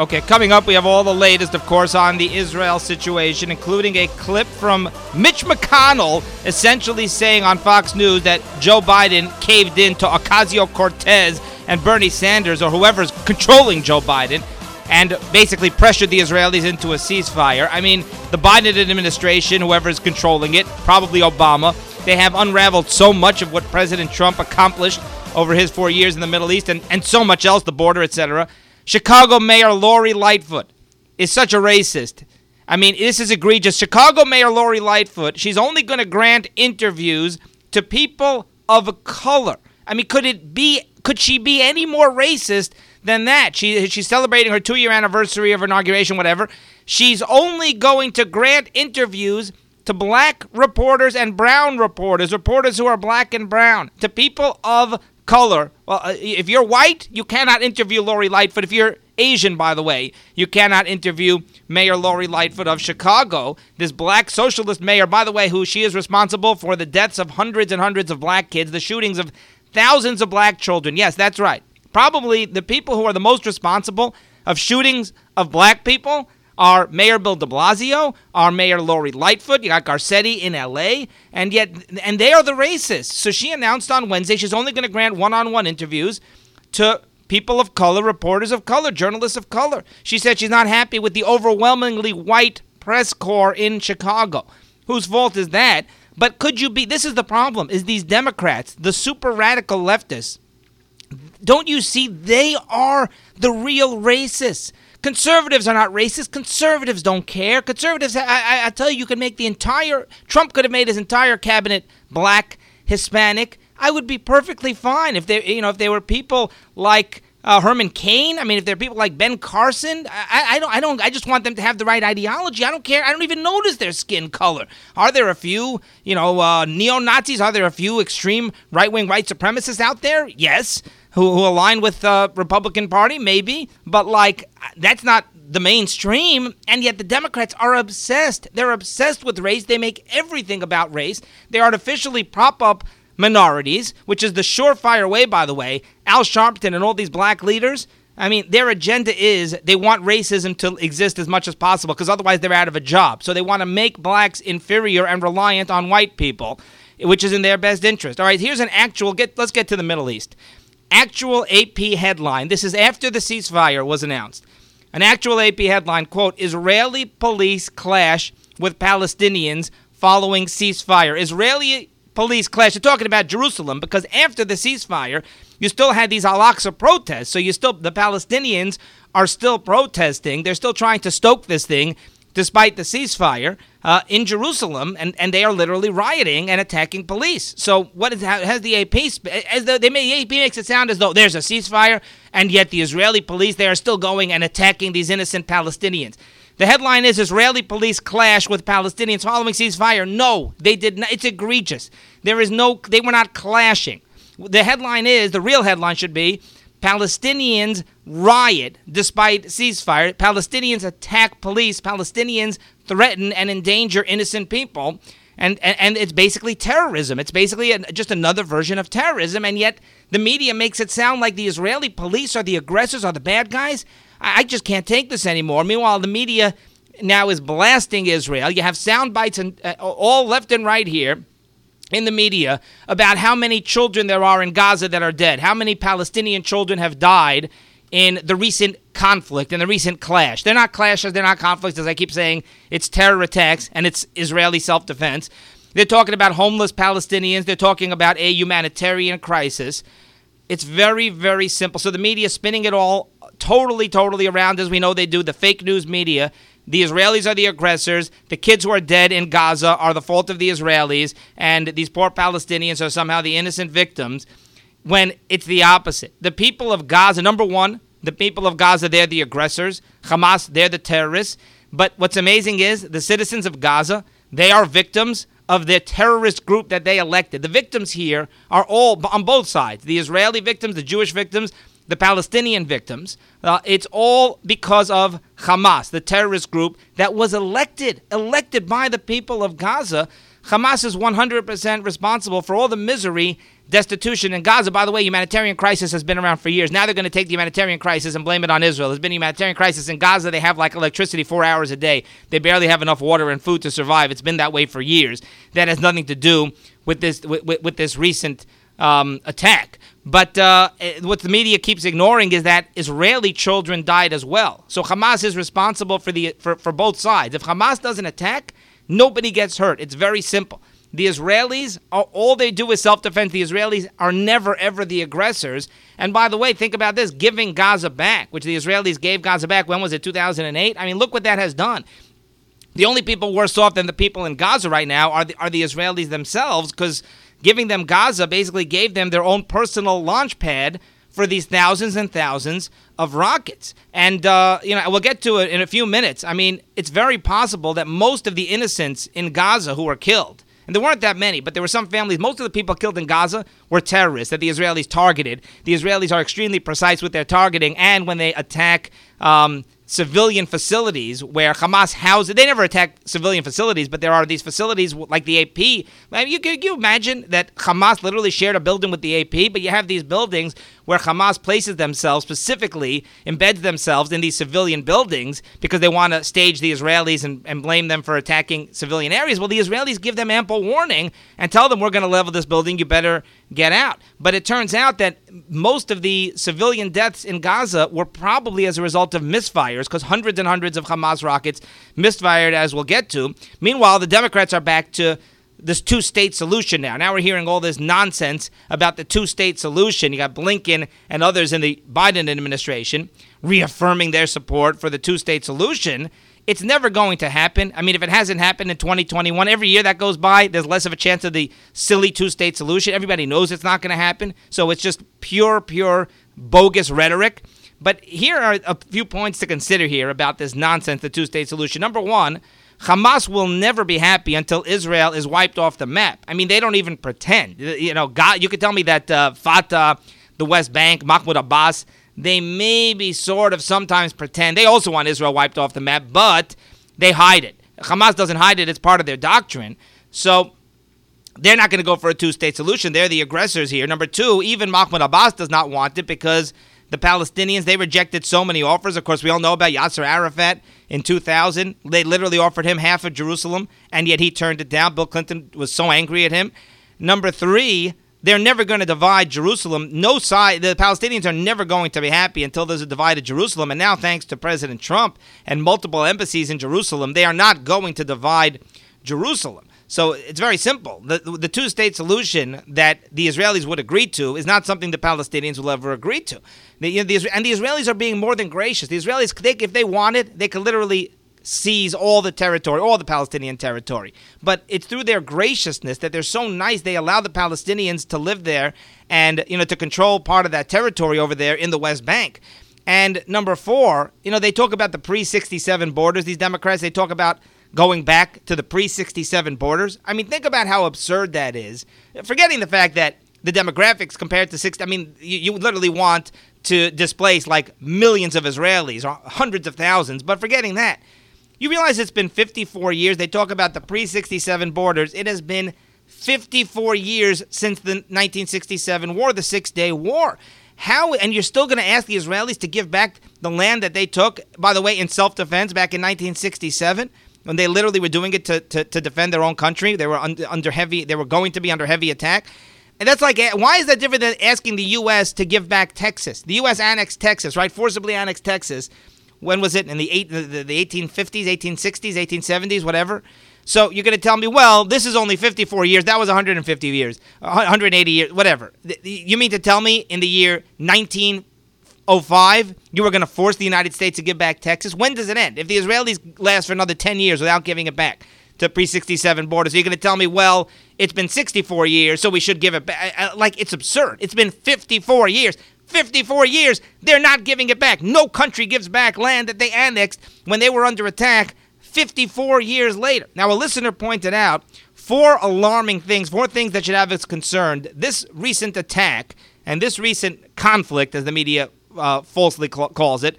Okay, coming up, we have all the latest, of course, on the Israel situation, including a clip from Mitch McConnell essentially saying on Fox News that Joe Biden caved in to Ocasio Cortez and Bernie Sanders, or whoever's controlling Joe Biden, and basically pressured the Israelis into a ceasefire. I mean, the Biden administration, whoever's controlling it, probably Obama, they have unraveled so much of what President Trump accomplished over his four years in the Middle East and, and so much else, the border, etc. Chicago Mayor Lori Lightfoot is such a racist. I mean, this is egregious. Chicago Mayor Lori Lightfoot, she's only going to grant interviews to people of color. I mean, could it be could she be any more racist than that? She she's celebrating her 2-year anniversary of her inauguration whatever. She's only going to grant interviews to black reporters and brown reporters, reporters who are black and brown, to people of color. Well, uh, if you're white, you cannot interview Lori Lightfoot. If you're Asian, by the way, you cannot interview Mayor Lori Lightfoot of Chicago, this black socialist mayor, by the way, who she is responsible for the deaths of hundreds and hundreds of black kids, the shootings of thousands of black children. Yes, that's right. Probably the people who are the most responsible of shootings of black people our Mayor Bill de Blasio, our Mayor Lori Lightfoot, you got Garcetti in LA, and yet, and they are the racists. So she announced on Wednesday she's only going to grant one on one interviews to people of color, reporters of color, journalists of color. She said she's not happy with the overwhelmingly white press corps in Chicago. Whose fault is that? But could you be this is the problem is these Democrats, the super radical leftists. Don't you see they are the real racists? Conservatives are not racist. Conservatives don't care. Conservatives, I, I, I tell you, you could make the entire, Trump could have made his entire cabinet black, Hispanic. I would be perfectly fine if they, you know, if they were people like uh, Herman Cain. I mean, if they're people like Ben Carson, I, I, don't, I don't, I just want them to have the right ideology. I don't care. I don't even notice their skin color. Are there a few, you know, uh, neo Nazis? Are there a few extreme right wing white supremacists out there? Yes who, who align with the Republican Party, maybe, but like that's not the mainstream. And yet the Democrats are obsessed. They're obsessed with race. They make everything about race. They artificially prop up minorities, which is the surefire way, by the way. Al Sharpton and all these black leaders. I mean, their agenda is they want racism to exist as much as possible because otherwise they're out of a job. So they want to make blacks inferior and reliant on white people, which is in their best interest. All right, here's an actual get let's get to the Middle East actual AP headline. This is after the ceasefire was announced. An actual AP headline, quote, Israeli police clash with Palestinians following ceasefire. Israeli police clash. They're talking about Jerusalem because after the ceasefire, you still had these Al-Aqsa protests. So you still, the Palestinians are still protesting. They're still trying to stoke this thing despite the ceasefire uh, in Jerusalem, and, and they are literally rioting and attacking police. So what is has the AP as the, they may, AP makes it sound as though there's a ceasefire, and yet the Israeli police they are still going and attacking these innocent Palestinians. The headline is Israeli police clash with Palestinians following ceasefire. No, they did not. It's egregious. There is no. They were not clashing. The headline is the real headline should be Palestinians riot despite ceasefire. Palestinians attack police. Palestinians threaten and endanger innocent people. And, and, and it's basically terrorism. It's basically a, just another version of terrorism. And yet the media makes it sound like the Israeli police are the aggressors, are the bad guys. I, I just can't take this anymore. Meanwhile, the media now is blasting Israel. You have sound bites and, uh, all left and right here in the media about how many children there are in Gaza that are dead, how many Palestinian children have died in the recent conflict, in the recent clash. They're not clashes, they're not conflicts, as I keep saying. It's terror attacks and it's Israeli self defense. They're talking about homeless Palestinians, they're talking about a humanitarian crisis. It's very, very simple. So the media spinning it all totally, totally around as we know they do, the fake news media. The Israelis are the aggressors. The kids who are dead in Gaza are the fault of the Israelis. And these poor Palestinians are somehow the innocent victims when it's the opposite. The people of Gaza, number one, the people of Gaza, they're the aggressors. Hamas, they're the terrorists. But what's amazing is the citizens of Gaza, they are victims of the terrorist group that they elected. The victims here are all on both sides the Israeli victims, the Jewish victims, the Palestinian victims. Uh, it's all because of Hamas, the terrorist group that was elected, elected by the people of Gaza. Hamas is 100% responsible for all the misery destitution in Gaza. By the way, humanitarian crisis has been around for years. Now they're going to take the humanitarian crisis and blame it on Israel. There's been a humanitarian crisis in Gaza. They have like electricity four hours a day. They barely have enough water and food to survive. It's been that way for years. That has nothing to do with this with, with, with this recent um, attack. But uh, eh, what the media keeps ignoring is that Israeli children died as well. So Hamas is responsible for the for, for both sides. If Hamas doesn't attack, nobody gets hurt. It's very simple. The Israelis, all they do is self defense. The Israelis are never, ever the aggressors. And by the way, think about this giving Gaza back, which the Israelis gave Gaza back. When was it, 2008? I mean, look what that has done. The only people worse off than the people in Gaza right now are the, are the Israelis themselves because giving them Gaza basically gave them their own personal launch pad for these thousands and thousands of rockets. And, uh, you know, we'll get to it in a few minutes. I mean, it's very possible that most of the innocents in Gaza who were killed, and there weren't that many, but there were some families. Most of the people killed in Gaza were terrorists that the Israelis targeted. The Israelis are extremely precise with their targeting, and when they attack um, civilian facilities where Hamas houses. They never attack civilian facilities, but there are these facilities like the AP. You can you imagine that Hamas literally shared a building with the AP, but you have these buildings where Hamas places themselves specifically, embeds themselves in these civilian buildings because they want to stage the Israelis and, and blame them for attacking civilian areas. Well, the Israelis give them ample warning and tell them we're going to level this building. You better get out. But it turns out that most of the civilian deaths in Gaza were probably as a result of misfires because hundreds and hundreds of Hamas rockets misfired, as we'll get to. Meanwhile, the Democrats are back to this two state solution now. Now we're hearing all this nonsense about the two state solution. You got Blinken and others in the Biden administration reaffirming their support for the two state solution. It's never going to happen. I mean, if it hasn't happened in 2021, every year that goes by, there's less of a chance of the silly two state solution. Everybody knows it's not going to happen. So it's just pure, pure bogus rhetoric. But here are a few points to consider here about this nonsense, the two state solution. Number one, Hamas will never be happy until Israel is wiped off the map. I mean, they don't even pretend. You know, God, you could tell me that uh, Fatah, the West Bank, Mahmoud Abbas, they maybe sort of sometimes pretend. They also want Israel wiped off the map, but they hide it. Hamas doesn't hide it, it's part of their doctrine. So they're not going to go for a two state solution. They're the aggressors here. Number two, even Mahmoud Abbas does not want it because the Palestinians, they rejected so many offers. Of course, we all know about Yasser Arafat in 2000. They literally offered him half of Jerusalem, and yet he turned it down. Bill Clinton was so angry at him. Number three, they're never going to divide Jerusalem. No side, the Palestinians are never going to be happy until there's a divided Jerusalem. And now, thanks to President Trump and multiple embassies in Jerusalem, they are not going to divide Jerusalem. So it's very simple. The, the two state solution that the Israelis would agree to is not something the Palestinians will ever agree to. The, you know, the, and the Israelis are being more than gracious. The Israelis, they, if they wanted, they could literally seize all the territory, all the Palestinian territory. But it's through their graciousness that they're so nice. They allow the Palestinians to live there and you know to control part of that territory over there in the West Bank. And number four, you know, they talk about the pre 67 borders, these Democrats. They talk about going back to the pre 67 borders. I mean, think about how absurd that is. Forgetting the fact that the demographics compared to 60, I mean, you, you literally want to displace like millions of Israelis or hundreds of thousands, but forgetting that. You realize it's been 54 years. They talk about the pre 67 borders. It has been 54 years since the 1967 war, the Six Day War. How, and you're still going to ask the Israelis to give back the land that they took, by the way, in self defense back in 1967? When they literally were doing it to, to, to defend their own country. They were under, under heavy. They were going to be under heavy attack. And that's like, eh, why is that different than asking the U.S. to give back Texas? The U.S. annexed Texas, right? Forcibly annexed Texas. When was it? In the, eight, the, the 1850s, 1860s, 1870s, whatever. So you're going to tell me, well, this is only 54 years. That was 150 years, 180 years, whatever. You mean to tell me in the year 19 05, you were going to force the United States to give back Texas? When does it end? If the Israelis last for another 10 years without giving it back to pre 67 borders, you're going to tell me, well, it's been 64 years, so we should give it back. Uh, uh, like, it's absurd. It's been 54 years. 54 years, they're not giving it back. No country gives back land that they annexed when they were under attack 54 years later. Now, a listener pointed out four alarming things, four things that should have us concerned. This recent attack and this recent conflict, as the media uh, falsely cl- calls it,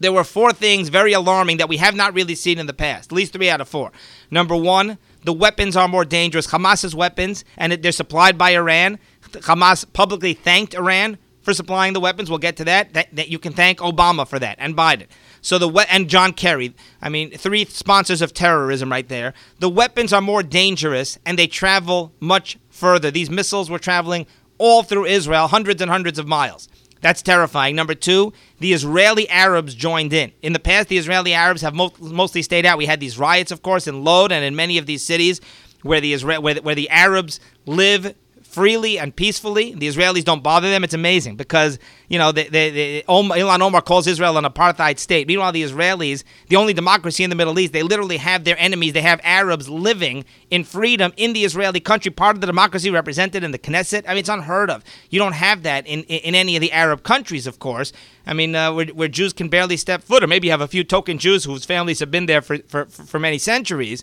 there were four things very alarming that we have not really seen in the past. At least three out of four. Number one, the weapons are more dangerous. Hamas's weapons, and they're supplied by Iran. Hamas publicly thanked Iran for supplying the weapons. We'll get to that. That, that you can thank Obama for that and Biden. So the we- and John Kerry. I mean, three sponsors of terrorism right there. The weapons are more dangerous and they travel much further. These missiles were traveling all through Israel, hundreds and hundreds of miles. That's terrifying. Number two, the Israeli Arabs joined in. In the past, the Israeli Arabs have mo- mostly stayed out. We had these riots, of course, in Lod and in many of these cities where the Isra- where, where the Arabs live freely and peacefully. The Israelis don't bother them. It's amazing because you know they, Omar calls Israel an apartheid state. Meanwhile, the Israelis, the only democracy in the Middle East, they literally have their enemies. They have Arabs living in freedom in the Israeli country, part of the democracy represented in the Knesset. I mean, it's unheard of. You don't have that in in, in any of the Arab countries, of course. I mean, uh, where, where Jews can barely step foot, or maybe you have a few token Jews whose families have been there for, for, for many centuries.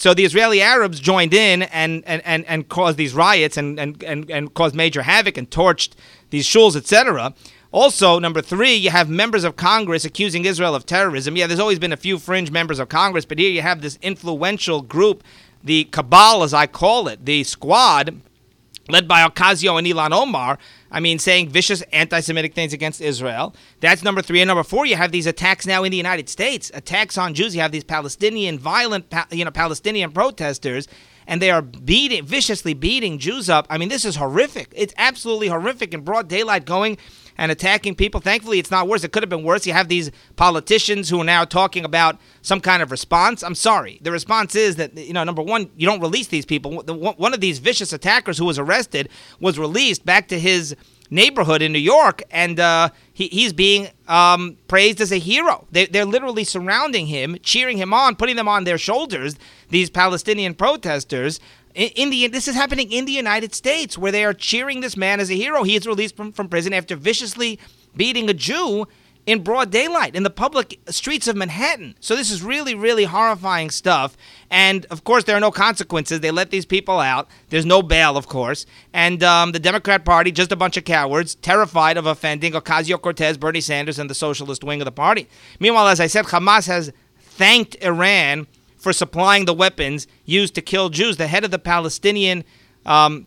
So the Israeli Arabs joined in and, and, and, and caused these riots and, and, and, and caused major havoc and torched these shuls, etc. Also, number three, you have members of Congress accusing Israel of terrorism. Yeah, there's always been a few fringe members of Congress, but here you have this influential group, the cabal, as I call it, the squad, led by Ocasio and Ilhan Omar. I mean, saying vicious anti-Semitic things against Israel. That's number three. And number four, you have these attacks now in the United States, attacks on Jews. You have these Palestinian, violent, you know, Palestinian protesters, and they are beating, viciously beating Jews up. I mean, this is horrific. It's absolutely horrific in broad daylight, going and attacking people. Thankfully, it's not worse. It could have been worse. You have these politicians who are now talking about some kind of response. I'm sorry. The response is that, you know, number one, you don't release these people. One of these vicious attackers who was arrested was released back to his neighborhood in New York, and uh, he, he's being um, praised as a hero. They, they're literally surrounding him, cheering him on, putting them on their shoulders, these Palestinian protesters. In the this is happening in the United States, where they are cheering this man as a hero. He is released from, from prison after viciously beating a Jew in broad daylight in the public streets of Manhattan. So this is really, really horrifying stuff. And of course, there are no consequences. They let these people out. There's no bail, of course. And um, the Democrat Party, just a bunch of cowards, terrified of offending Ocasio Cortez, Bernie Sanders, and the socialist wing of the party. Meanwhile, as I said, Hamas has thanked Iran for supplying the weapons used to kill Jews. The head of the Palestinian um,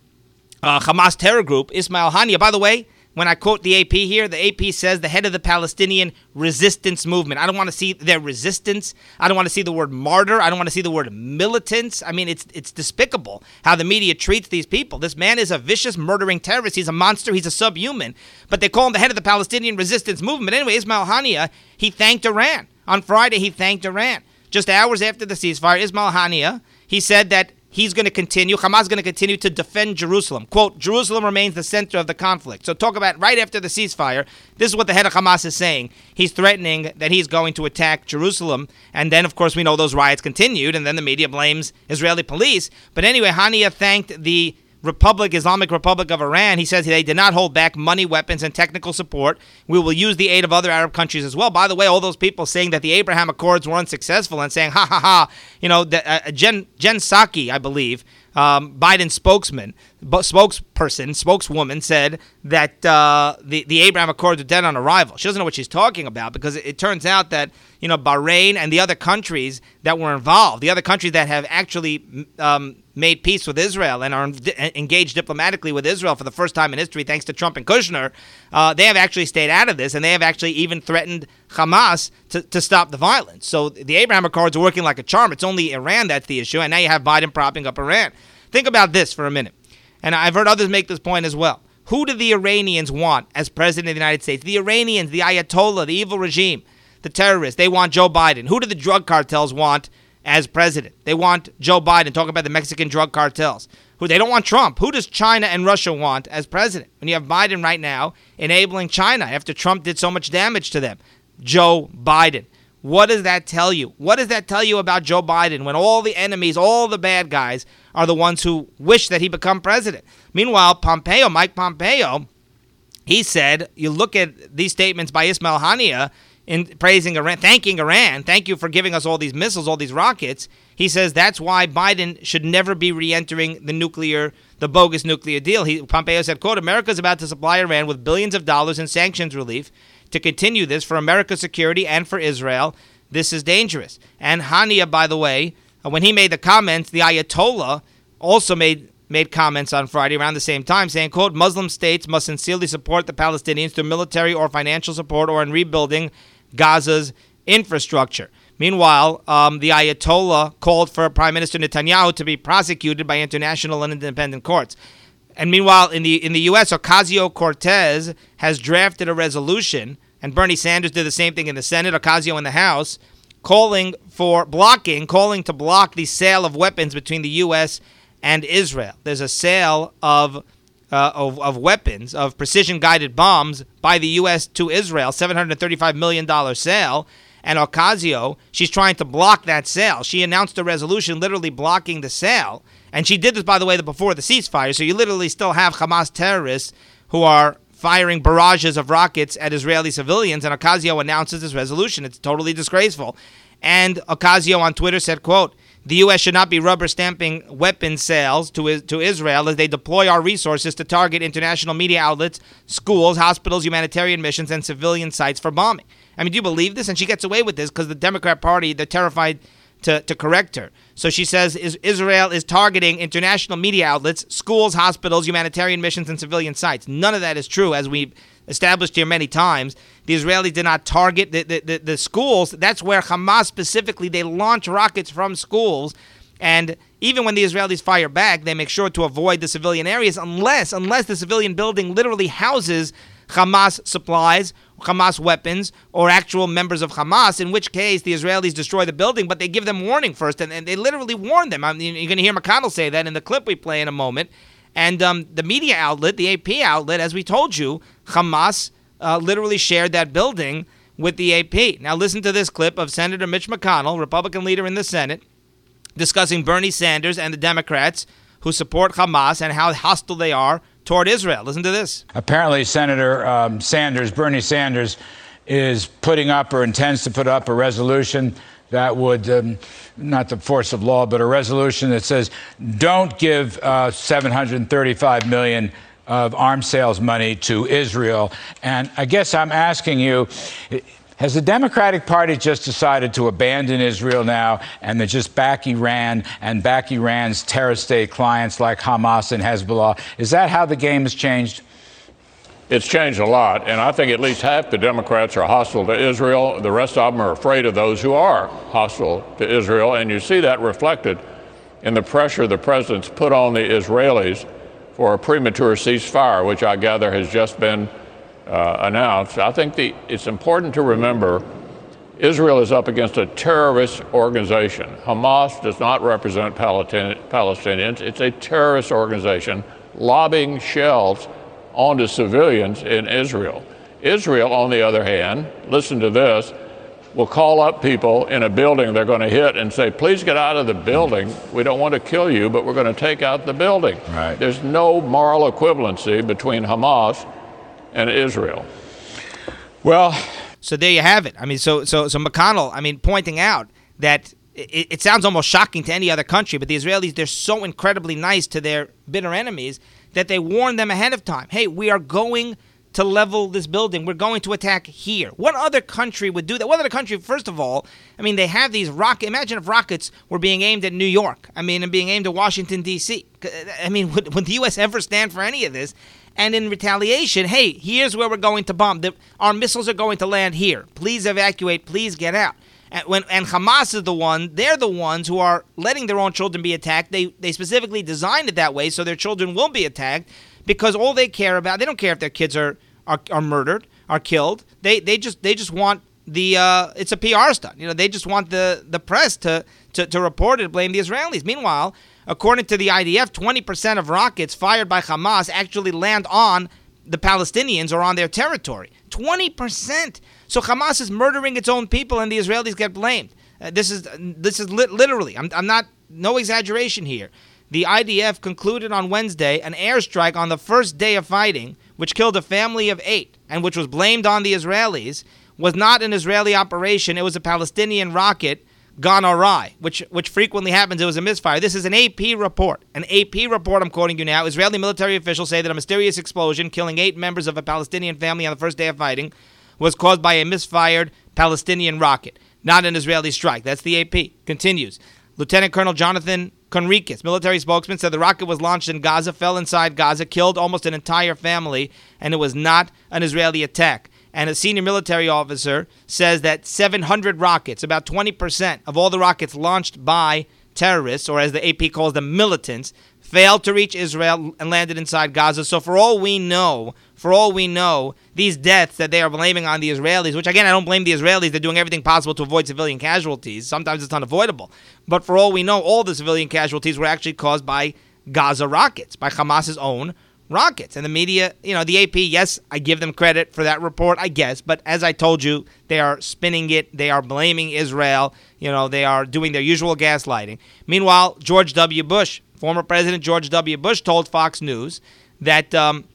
uh, Hamas terror group, Ismail Hania, by the way, when I quote the AP here, the AP says the head of the Palestinian resistance movement. I don't want to see their resistance. I don't want to see the word martyr. I don't want to see the word militants. I mean, it's it's despicable how the media treats these people. This man is a vicious, murdering terrorist. He's a monster. He's a subhuman. But they call him the head of the Palestinian resistance movement. Anyway, Ismail Hania, he thanked Iran. On Friday, he thanked Iran. Just hours after the ceasefire, Ismail Hania, he said that he's going to continue, Hamas is going to continue to defend Jerusalem. Quote, Jerusalem remains the center of the conflict. So talk about right after the ceasefire, this is what the head of Hamas is saying. He's threatening that he's going to attack Jerusalem. And then, of course, we know those riots continued, and then the media blames Israeli police. But anyway, Hania thanked the Republic, Islamic Republic of Iran. He says they did not hold back money, weapons, and technical support. We will use the aid of other Arab countries as well. By the way, all those people saying that the Abraham Accords were unsuccessful and saying, ha ha ha, you know, the, uh, Jen, Jen Psaki, I believe, um, Biden spokesman, spokesperson, spokeswoman said that uh, the the Abraham Accords are dead on arrival. She doesn't know what she's talking about because it, it, turns out that you know Bahrain and the other countries that were involved, the other countries that have actually um, made peace with Israel and are engaged diplomatically with Israel for the first time in history, thanks to Trump and Kushner, uh, they have actually stayed out of this, and they have actually even threatened Hamas to, to stop the violence. So the Abraham Accords are working like a charm. It's only Iran that's the issue, and now you have Biden propping up Iran. Think about this for a minute, and I've heard others make this point as well. Who do the Iranians want as president of the United States? The Iranians, the Ayatollah, the evil regime, the terrorists. They want Joe Biden. Who do the drug cartels want? as president. They want Joe Biden. Talk about the Mexican drug cartels. Who they don't want Trump. Who does China and Russia want as president? When you have Biden right now enabling China after Trump did so much damage to them. Joe Biden. What does that tell you? What does that tell you about Joe Biden when all the enemies, all the bad guys are the ones who wish that he become president? Meanwhile, Pompeo, Mike Pompeo, he said, you look at these statements by Ismail Hania, in praising Iran, thanking Iran, thank you for giving us all these missiles, all these rockets. He says that's why Biden should never be re-entering the nuclear, the bogus nuclear deal. He, Pompeo said, "quote America is about to supply Iran with billions of dollars in sanctions relief to continue this for America's security and for Israel. This is dangerous." And Hania, by the way, uh, when he made the comments, the Ayatollah also made made comments on Friday around the same time saying, quote, Muslim states must sincerely support the Palestinians through military or financial support or in rebuilding Gaza's infrastructure. Meanwhile, um, the Ayatollah called for Prime Minister Netanyahu to be prosecuted by international and independent courts. And meanwhile, in the in the U.S., Ocasio Cortez has drafted a resolution, and Bernie Sanders did the same thing in the Senate, Ocasio in the House, calling for blocking, calling to block the sale of weapons between the U.S. and Israel. There's a sale of uh, of, of weapons, of precision guided bombs by the U.S. to Israel, $735 million sale. And Ocasio, she's trying to block that sale. She announced a resolution literally blocking the sale. And she did this, by the way, before the ceasefire. So you literally still have Hamas terrorists who are firing barrages of rockets at Israeli civilians. And Ocasio announces this resolution. It's totally disgraceful. And Ocasio on Twitter said, quote, the U.S. should not be rubber stamping weapon sales to, to Israel as they deploy our resources to target international media outlets, schools, hospitals, humanitarian missions, and civilian sites for bombing. I mean, do you believe this? And she gets away with this because the Democrat Party, they're terrified to, to correct her. So she says Israel is targeting international media outlets, schools, hospitals, humanitarian missions, and civilian sites. None of that is true, as we've established here many times. The Israelis did not target the, the, the, the schools. That's where Hamas specifically, they launch rockets from schools. And even when the Israelis fire back, they make sure to avoid the civilian areas unless unless the civilian building literally houses Hamas supplies, Hamas weapons, or actual members of Hamas, in which case the Israelis destroy the building, but they give them warning first, and, and they literally warn them. I mean, you're going to hear McConnell say that in the clip we play in a moment. And um, the media outlet, the AP outlet, as we told you, Hamas uh, literally shared that building with the AP. Now, listen to this clip of Senator Mitch McConnell, Republican leader in the Senate, discussing Bernie Sanders and the Democrats who support Hamas and how hostile they are toward Israel. Listen to this. Apparently, Senator um, Sanders, Bernie Sanders, is putting up or intends to put up a resolution that would, um, not the force of law, but a resolution that says don't give uh, 735 million of arms sales money to Israel. And I guess I'm asking you. Has the Democratic Party just decided to abandon Israel now and to just back Iran and back Iran's terrorist state clients like Hamas and Hezbollah? Is that how the game has changed? It's changed a lot, and I think at least half the Democrats are hostile to Israel. The rest of them are afraid of those who are hostile to Israel, and you see that reflected in the pressure the president's put on the Israelis for a premature ceasefire, which I gather has just been uh, announced. I think the, it's important to remember Israel is up against a terrorist organization. Hamas does not represent Palestinians, it's a terrorist organization lobbing shells onto civilians in Israel. Israel, on the other hand, listen to this, will call up people in a building they're going to hit and say, please get out of the building. We don't want to kill you, but we're going to take out the building. Right. There's no moral equivalency between Hamas and Israel. Well, so there you have it. I mean, so so so McConnell, I mean, pointing out that it, it sounds almost shocking to any other country, but the Israelis they're so incredibly nice to their bitter enemies that they warn them ahead of time. Hey, we are going to level this building. We're going to attack here. What other country would do that? What other country, first of all, I mean, they have these rocket. Imagine if rockets were being aimed at New York. I mean, and being aimed at Washington D.C. I mean, would, would the U.S. ever stand for any of this? And in retaliation, hey, here's where we're going to bomb. The, our missiles are going to land here. Please evacuate. Please get out. And, when, and Hamas is the one, they're the ones who are letting their own children be attacked. They, they specifically designed it that way so their children will be attacked because all they care about, they don't care if their kids are, are, are murdered, are killed. They, they, just, they just want the, uh, it's a PR stunt. You know, they just want the, the press to, to, to report it, blame the Israelis. Meanwhile, According to the IDF, 20% of rockets fired by Hamas actually land on the Palestinians or on their territory. 20%. So Hamas is murdering its own people and the Israelis get blamed. Uh, this is this is li- literally I'm, I'm not no exaggeration here. The IDF concluded on Wednesday an airstrike on the first day of fighting, which killed a family of 8 and which was blamed on the Israelis, was not an Israeli operation. It was a Palestinian rocket gone awry, which which frequently happens. It was a misfire. This is an AP report. An AP report. I'm quoting you now. Israeli military officials say that a mysterious explosion killing eight members of a Palestinian family on the first day of fighting was caused by a misfired Palestinian rocket, not an Israeli strike. That's the AP. Continues. Lieutenant Colonel Jonathan Conricus, military spokesman, said the rocket was launched in Gaza, fell inside Gaza, killed almost an entire family, and it was not an Israeli attack. And a senior military officer says that 700 rockets, about 20% of all the rockets launched by terrorists, or as the AP calls them, militants, failed to reach Israel and landed inside Gaza. So for all we know, for all we know, these deaths that they are blaming on the Israelis, which again I don't blame the Israelis, they're doing everything possible to avoid civilian casualties. Sometimes it's unavoidable. But for all we know, all the civilian casualties were actually caused by Gaza rockets, by Hamas's own rockets. And the media, you know, the AP, yes, I give them credit for that report, I guess. But as I told you, they are spinning it. They are blaming Israel. You know, they are doing their usual gaslighting. Meanwhile, George W. Bush Former President George W. Bush told Fox News that um,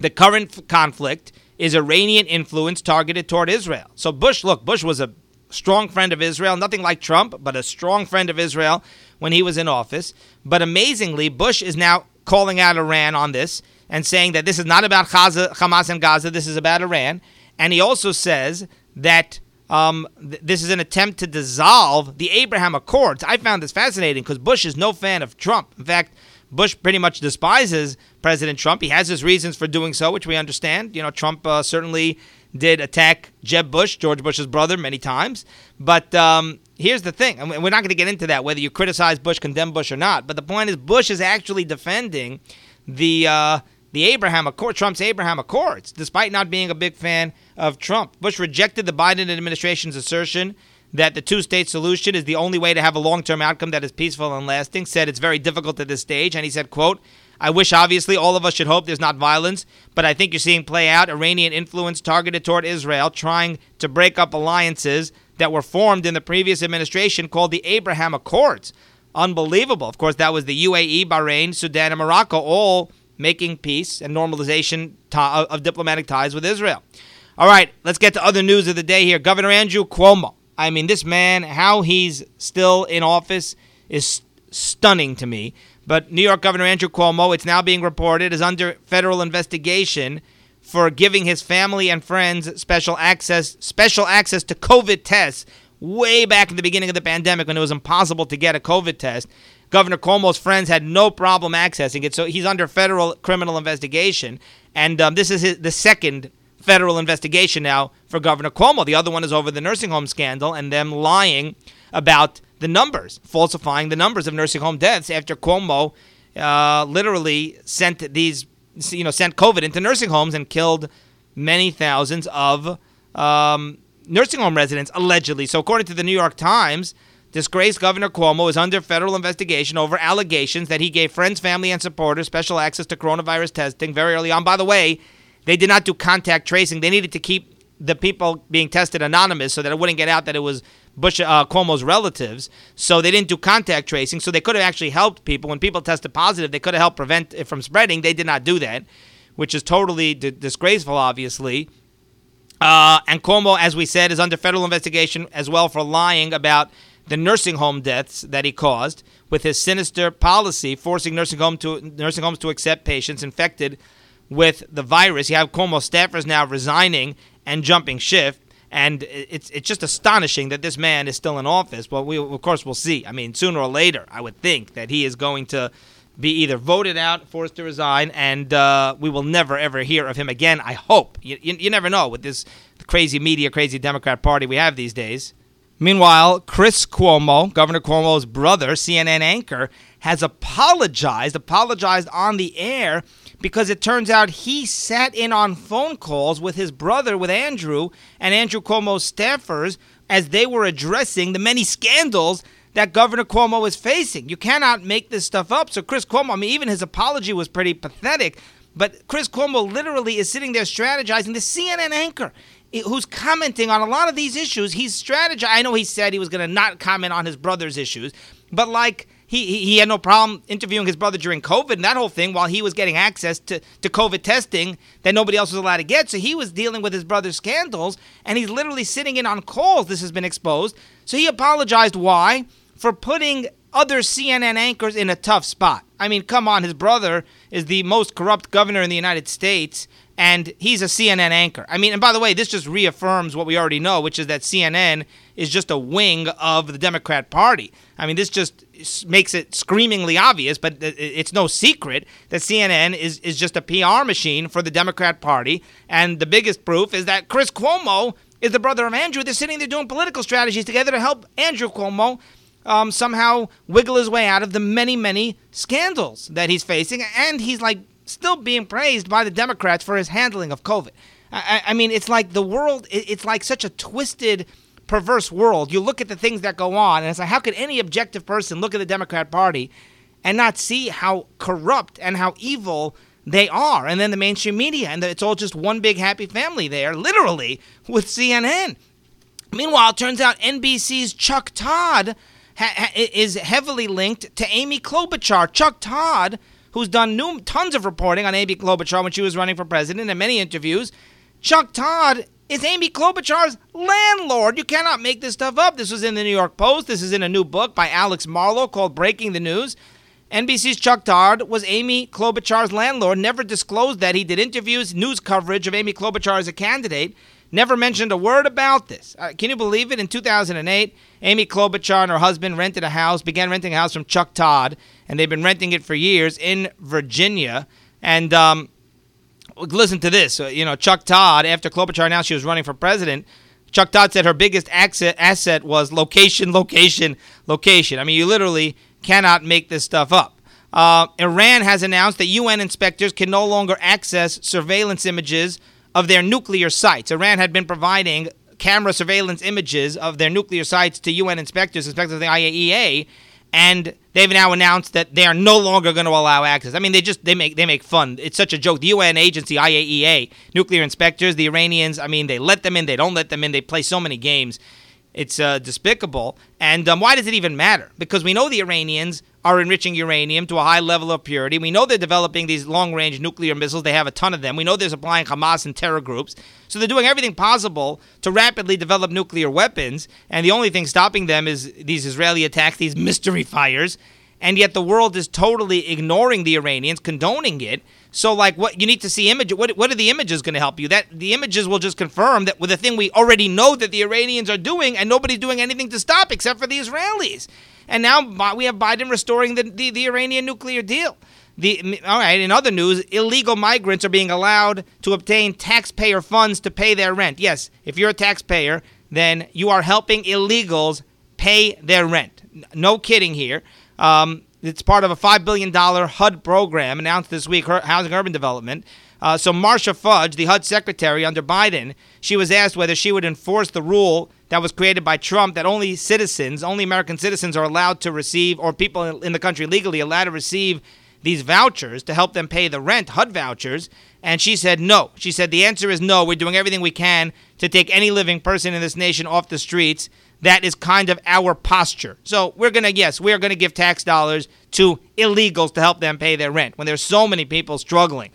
the current conflict is Iranian influence targeted toward Israel. So Bush, look, Bush was a strong friend of Israel, nothing like Trump, but a strong friend of Israel when he was in office. But amazingly, Bush is now calling out Iran on this and saying that this is not about Hamas and Gaza, this is about Iran. And he also says that um, th- this is an attempt to dissolve the Abraham Accords. I found this fascinating because Bush is no fan of Trump. In fact, Bush pretty much despises President Trump. He has his reasons for doing so, which we understand. You know, Trump uh, certainly did attack Jeb Bush, George Bush's brother, many times. But um, here's the thing, and we're not going to get into that, whether you criticize Bush, condemn Bush or not. But the point is, Bush is actually defending the uh, the Abraham Accord, Trump's Abraham Accords, despite not being a big fan of Trump. Bush rejected the Biden administration's assertion that the two state solution is the only way to have a long term outcome that is peaceful and lasting, said it's very difficult at this stage. And he said, quote, I wish, obviously, all of us should hope there's not violence, but I think you're seeing play out Iranian influence targeted toward Israel, trying to break up alliances that were formed in the previous administration called the Abraham Accords. Unbelievable. Of course, that was the UAE, Bahrain, Sudan, and Morocco all making peace and normalization uh, of diplomatic ties with Israel. All right, let's get to other news of the day here. Governor Andrew Cuomo. I mean, this man, how he's still in office is stunning to me. But New York Governor Andrew Cuomo, it's now being reported, is under federal investigation for giving his family and friends special access special access to COVID tests way back in the beginning of the pandemic when it was impossible to get a COVID test. Governor Cuomo's friends had no problem accessing it, so he's under federal criminal investigation. And um, this is his, the second federal investigation now for Governor Cuomo. The other one is over the nursing home scandal and them lying about the numbers, falsifying the numbers of nursing home deaths after Cuomo uh, literally sent these, you know, sent COVID into nursing homes and killed many thousands of um, nursing home residents allegedly. So according to the New York Times. Disgraced Governor Cuomo is under federal investigation over allegations that he gave friends, family, and supporters special access to coronavirus testing very early on. By the way, they did not do contact tracing. They needed to keep the people being tested anonymous so that it wouldn't get out that it was Bush uh, Cuomo's relatives. So they didn't do contact tracing. So they could have actually helped people when people tested positive. They could have helped prevent it from spreading. They did not do that, which is totally d- disgraceful, obviously. Uh, and Cuomo, as we said, is under federal investigation as well for lying about the nursing home deaths that he caused with his sinister policy forcing nursing home to nursing homes to accept patients infected with the virus. You have Cuomo staffers now resigning and jumping shift. And it's it's just astonishing that this man is still in office. Well, we of course we'll see. I mean, sooner or later, I would think that he is going to be either voted out, forced to resign, and uh, we will never ever hear of him again. I hope. You, you, you never know with this crazy media, crazy Democrat Party we have these days. Meanwhile, Chris Cuomo, Governor Cuomo's brother, CNN anchor, has apologized, apologized on the air because it turns out he sat in on phone calls with his brother, with Andrew, and Andrew Cuomo's staffers as they were addressing the many scandals that Governor Cuomo is facing. You cannot make this stuff up. So, Chris Cuomo, I mean, even his apology was pretty pathetic. But Chris Cuomo literally is sitting there strategizing. The CNN anchor who's commenting on a lot of these issues. He's strategizing. I know he said he was going to not comment on his brother's issues, but like he, he had no problem interviewing his brother during COVID and that whole thing while he was getting access to, to COVID testing that nobody else was allowed to get. So he was dealing with his brother's scandals and he's literally sitting in on calls. This has been exposed. So he apologized. Why? For putting other CNN anchors in a tough spot. I mean, come on, his brother is the most corrupt governor in the United States and he's a CNN anchor. I mean, and by the way, this just reaffirms what we already know, which is that CNN is just a wing of the Democrat Party. I mean, this just makes it screamingly obvious, but it's no secret that CNN is, is just a PR machine for the Democrat Party. And the biggest proof is that Chris Cuomo is the brother of Andrew. They're sitting there doing political strategies together to help Andrew Cuomo um, somehow wiggle his way out of the many, many scandals that he's facing. And he's like still being praised by the Democrats for his handling of COVID. I, I mean, it's like the world, it's like such a twisted, perverse world. You look at the things that go on, and it's like, how could any objective person look at the Democrat Party and not see how corrupt and how evil they are? And then the mainstream media, and it's all just one big happy family there, literally, with CNN. Meanwhile, it turns out NBC's Chuck Todd ha- ha- is heavily linked to Amy Klobuchar. Chuck Todd who's done new, tons of reporting on Amy Klobuchar when she was running for president in many interviews. Chuck Todd is Amy Klobuchar's landlord. You cannot make this stuff up. This was in the New York Post. This is in a new book by Alex Marlow called Breaking the News. NBC's Chuck Todd was Amy Klobuchar's landlord, never disclosed that. He did interviews, news coverage of Amy Klobuchar as a candidate, never mentioned a word about this. Uh, can you believe it? In 2008, Amy Klobuchar and her husband rented a house, began renting a house from Chuck Todd and they've been renting it for years in Virginia. And um, listen to this. Uh, you know, Chuck Todd, after Klobuchar announced she was running for president, Chuck Todd said her biggest asset was location, location, location. I mean, you literally cannot make this stuff up. Uh, Iran has announced that UN inspectors can no longer access surveillance images of their nuclear sites. Iran had been providing camera surveillance images of their nuclear sites to UN inspectors, inspectors of the IAEA, and they've now announced that they are no longer going to allow access. I mean, they just they make they make fun. It's such a joke. The UN agency IAEA, nuclear inspectors, the Iranians. I mean, they let them in, they don't let them in. They play so many games. It's uh, despicable. And um, why does it even matter? Because we know the Iranians are enriching uranium to a high level of purity. We know they're developing these long range nuclear missiles. They have a ton of them. We know they're supplying Hamas and terror groups. So they're doing everything possible to rapidly develop nuclear weapons. And the only thing stopping them is these Israeli attacks, these mystery fires. And yet the world is totally ignoring the Iranians, condoning it. So, like, what you need to see images. What, what are the images going to help you? That the images will just confirm that with the thing we already know that the Iranians are doing, and nobody's doing anything to stop except for the Israelis. And now we have Biden restoring the, the, the Iranian nuclear deal. The, all right, in other news, illegal migrants are being allowed to obtain taxpayer funds to pay their rent. Yes, if you're a taxpayer, then you are helping illegals pay their rent. No kidding here. Um, it's part of a $5 billion HUD program announced this week, Housing Urban Development. Uh, so, Marcia Fudge, the HUD secretary under Biden, she was asked whether she would enforce the rule that was created by Trump that only citizens, only American citizens, are allowed to receive, or people in the country legally allowed to receive these vouchers to help them pay the rent, HUD vouchers. And she said no. She said the answer is no. We're doing everything we can to take any living person in this nation off the streets that is kind of our posture. So we're going to, yes, we're going to give tax dollars to illegals to help them pay their rent when there's so many people struggling.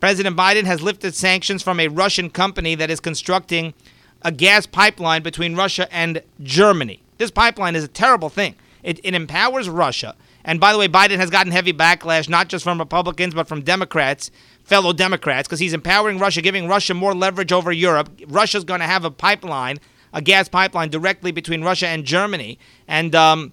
President Biden has lifted sanctions from a Russian company that is constructing a gas pipeline between Russia and Germany. This pipeline is a terrible thing. It, it empowers Russia. And by the way, Biden has gotten heavy backlash, not just from Republicans, but from Democrats, fellow Democrats, because he's empowering Russia, giving Russia more leverage over Europe. Russia's going to have a pipeline a gas pipeline directly between Russia and Germany. And um,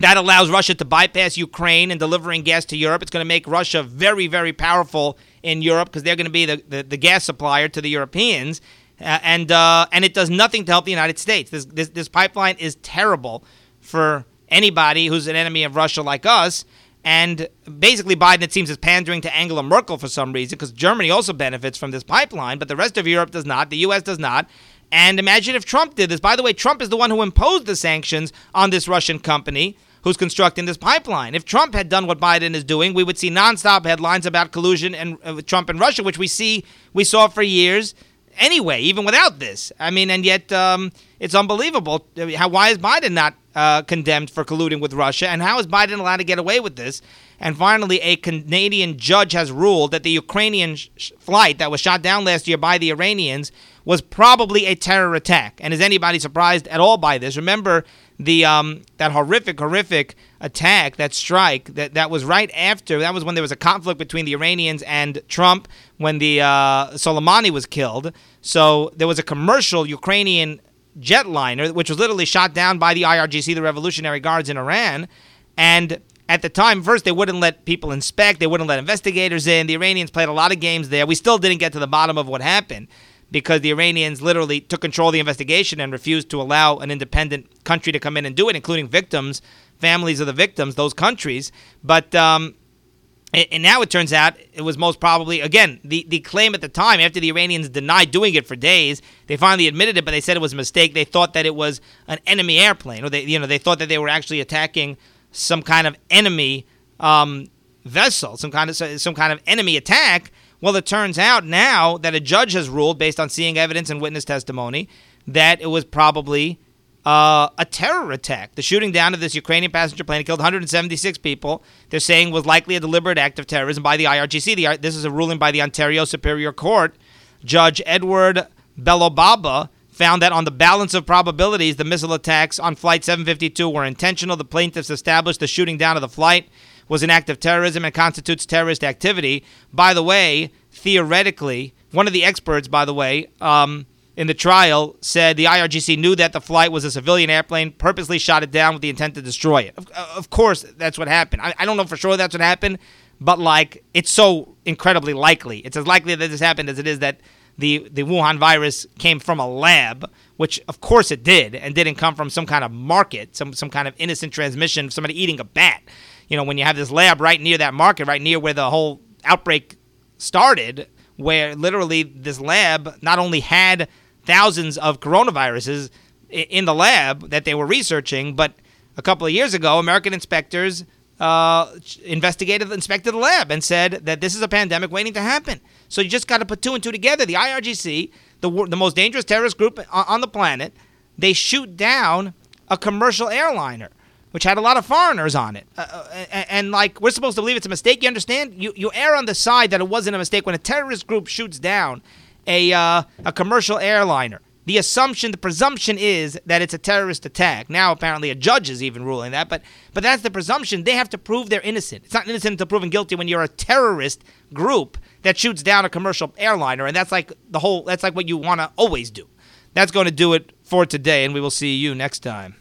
that allows Russia to bypass Ukraine and delivering gas to Europe. It's going to make Russia very, very powerful in Europe because they're going to be the, the, the, gas supplier to the Europeans. Uh, and uh, and it does nothing to help the United States. This, this, this pipeline is terrible for anybody who's an enemy of Russia like us. And basically, Biden, it seems, is pandering to Angela Merkel for some reason because Germany also benefits from this pipeline, but the rest of Europe does not. The U.S. does not. And imagine if Trump did this. By the way, Trump is the one who imposed the sanctions on this Russian company who's constructing this pipeline. If Trump had done what Biden is doing, we would see nonstop headlines about collusion and uh, Trump and Russia, which we see we saw for years anyway, even without this. I mean, and yet um, it's unbelievable. How why is Biden not uh, condemned for colluding with Russia, and how is Biden allowed to get away with this? And finally, a Canadian judge has ruled that the Ukrainian sh- flight that was shot down last year by the Iranians was probably a terror attack. And is anybody surprised at all by this? Remember the um, that horrific, horrific attack, that strike, that that was right after. That was when there was a conflict between the Iranians and Trump when the uh, Soleimani was killed. So there was a commercial Ukrainian jetliner, which was literally shot down by the IRGC, the Revolutionary Guards in Iran, and at the time, first they wouldn't let people inspect, they wouldn't let investigators in. The Iranians played a lot of games there. We still didn't get to the bottom of what happened because the Iranians literally took control of the investigation and refused to allow an independent country to come in and do it, including victims, families of the victims, those countries. But um, and now it turns out it was most probably again the, the claim at the time after the Iranians denied doing it for days they finally admitted it but they said it was a mistake they thought that it was an enemy airplane or they you know they thought that they were actually attacking some kind of enemy um, vessel some kind of some kind of enemy attack well it turns out now that a judge has ruled based on seeing evidence and witness testimony that it was probably uh, a terror attack. The shooting down of this Ukrainian passenger plane killed 176 people. They're saying was likely a deliberate act of terrorism by the IRGC. The, this is a ruling by the Ontario Superior Court. Judge Edward Belobaba found that on the balance of probabilities, the missile attacks on Flight 752 were intentional. The plaintiffs established the shooting down of the flight was an act of terrorism and constitutes terrorist activity. By the way, theoretically, one of the experts, by the way, um, in the trial said the IRGC knew that the flight was a civilian airplane, purposely shot it down with the intent to destroy it. Of, of course, that's what happened. I, I, don't know for sure that's what happened, but like it's so incredibly likely. It's as likely that this happened as it is that the the Wuhan virus came from a lab, which of course it did, and didn't come from some kind of market, some some kind of innocent transmission, somebody eating a bat. You know, when you have this lab right near that market, right near where the whole outbreak started, where literally this lab not only had thousands of coronaviruses in the lab that they were researching. But a couple of years ago, American inspectors uh, investigated, inspected the lab and said that this is a pandemic waiting to happen. So you just got to put two and two together. The IRGC, the, the most dangerous terrorist group on the planet, they shoot down a commercial airliner which had a lot of foreigners on it. Uh, uh and, and, like, we're supposed to believe it's a mistake. You understand? You, you err on the side that it wasn't a mistake when a terrorist group shoots down a uh, a commercial airliner. The assumption, the presumption is that it's a terrorist attack. Now, apparently, a judge is even ruling that, but but that's the presumption. They have to prove they're innocent. It's not innocent until proven guilty when you're a terrorist group that shoots down a commercial airliner, and that's like the whole. That's like what you want to always do. That's going to do it for today, and we will see you next time.